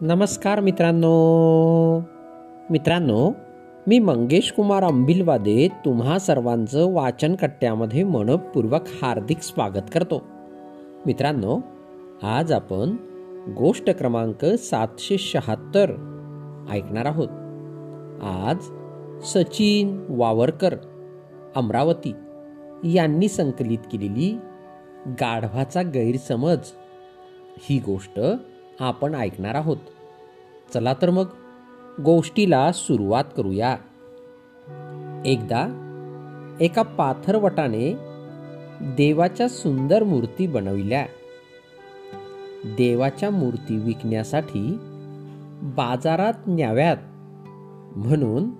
नमस्कार मित्रांनो. मित्रांनो मी मंगेश कुमार अंबिलवादे तुम्हा सर्वांचं वाचन कट्ट्यामध्ये मनपूर्वक हार्दिक स्वागत करतो. मित्रांनो आज आपण गोष्ट क्रमांक सातशे शहात्तर ऐकणार आहोत. आज सचिन वावरकर अमरावती यांनी संकलित केलेली गाढवाचा गैरसमज ही गोष्ट आपण ऐकणार आहोत. चला तर मग गोष्टीला सुरुवात करूया. एकदा एका पाथरवटाने देवाच्या सुंदर मूर्ती बनविल्या. देवाच्या मूर्ती विकण्यासाठी बाजारात न्याव्यात. म्हणून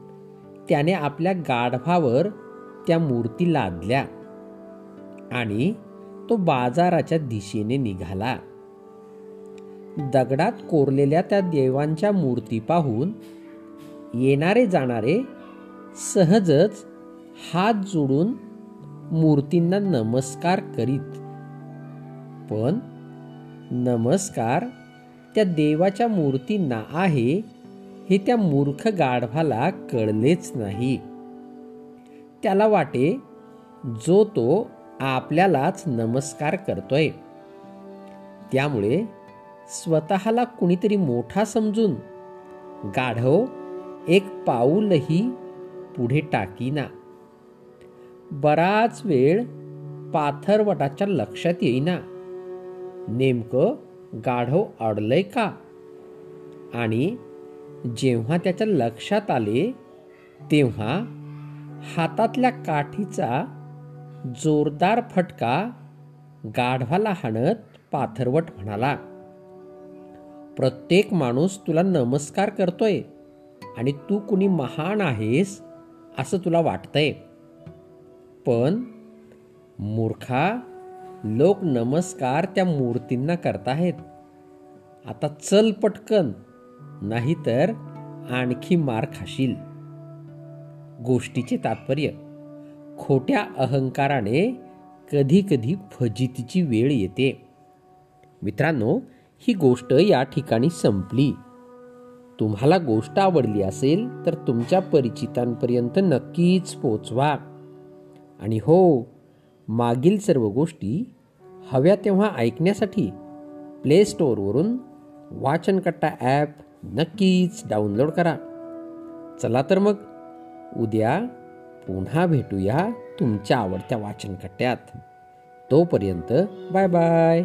त्याने आपल्या गाढवावर त्या मूर्ती लादल्या आणि तो बाजाराच्या दिशेने निघाला. दगडात कोरलेल्या त्या देवांच्या मूर्ती पाहून येणारे जाणारे सहजच हात जोडून मूर्तींना नमस्कार करीत. पण नमस्कार त्या देवाच्या मूर्तींना आहे हे त्या मूर्ख गाढवाला कळलेच नाही. त्याला वाटे जो तो आपल्यालाच नमस्कार करतोय. त्यामुळे स्वतःला कुणीतरी मोठा समजून गाढव एक पाऊलही पुढे टाकीना बराच वेळ पाथरवटाच्या लक्षात येईना. नेमकं गाढव अडलंय का? आणि जेव्हा त्याच्या लक्षात आले तेव्हा हातातल्या काठीचा जोरदार फटका गाढवाला हाणत पाथरवट म्हणाला प्रत्येक माणूस तुला नमस्कार करतोय आणि तू कुणी महान आहेस असं तुला वाटतंय. पण मूर्खा लोक नमस्कार त्या मूर्तींना करताहेत. आता चल पटकन नाहीतर आणखी मार खाशील. गोष्टीचे तात्पर्य खोट्या अहंकाराने कधी कधी फजितीची वेळ येते. मित्रांनो ही गोष्ट या ठिकाणी संपली. तुम्हाला गोष्ट आवडली असेल तर तुमच्या परिचितांपर्यंत नक्कीच पोचवा. आणि हो मागील सर्व गोष्टी हव्या तेव्हा ऐकण्यासाठी प्ले स्टोअरवरून वाचनकट्टा ॲप नक्कीच डाउनलोड करा. चला तर मग उद्या पुन्हा भेटूया तुमच्या आवडत्या वाचनकट्ट्यात. तोपर्यंत बाय बाय.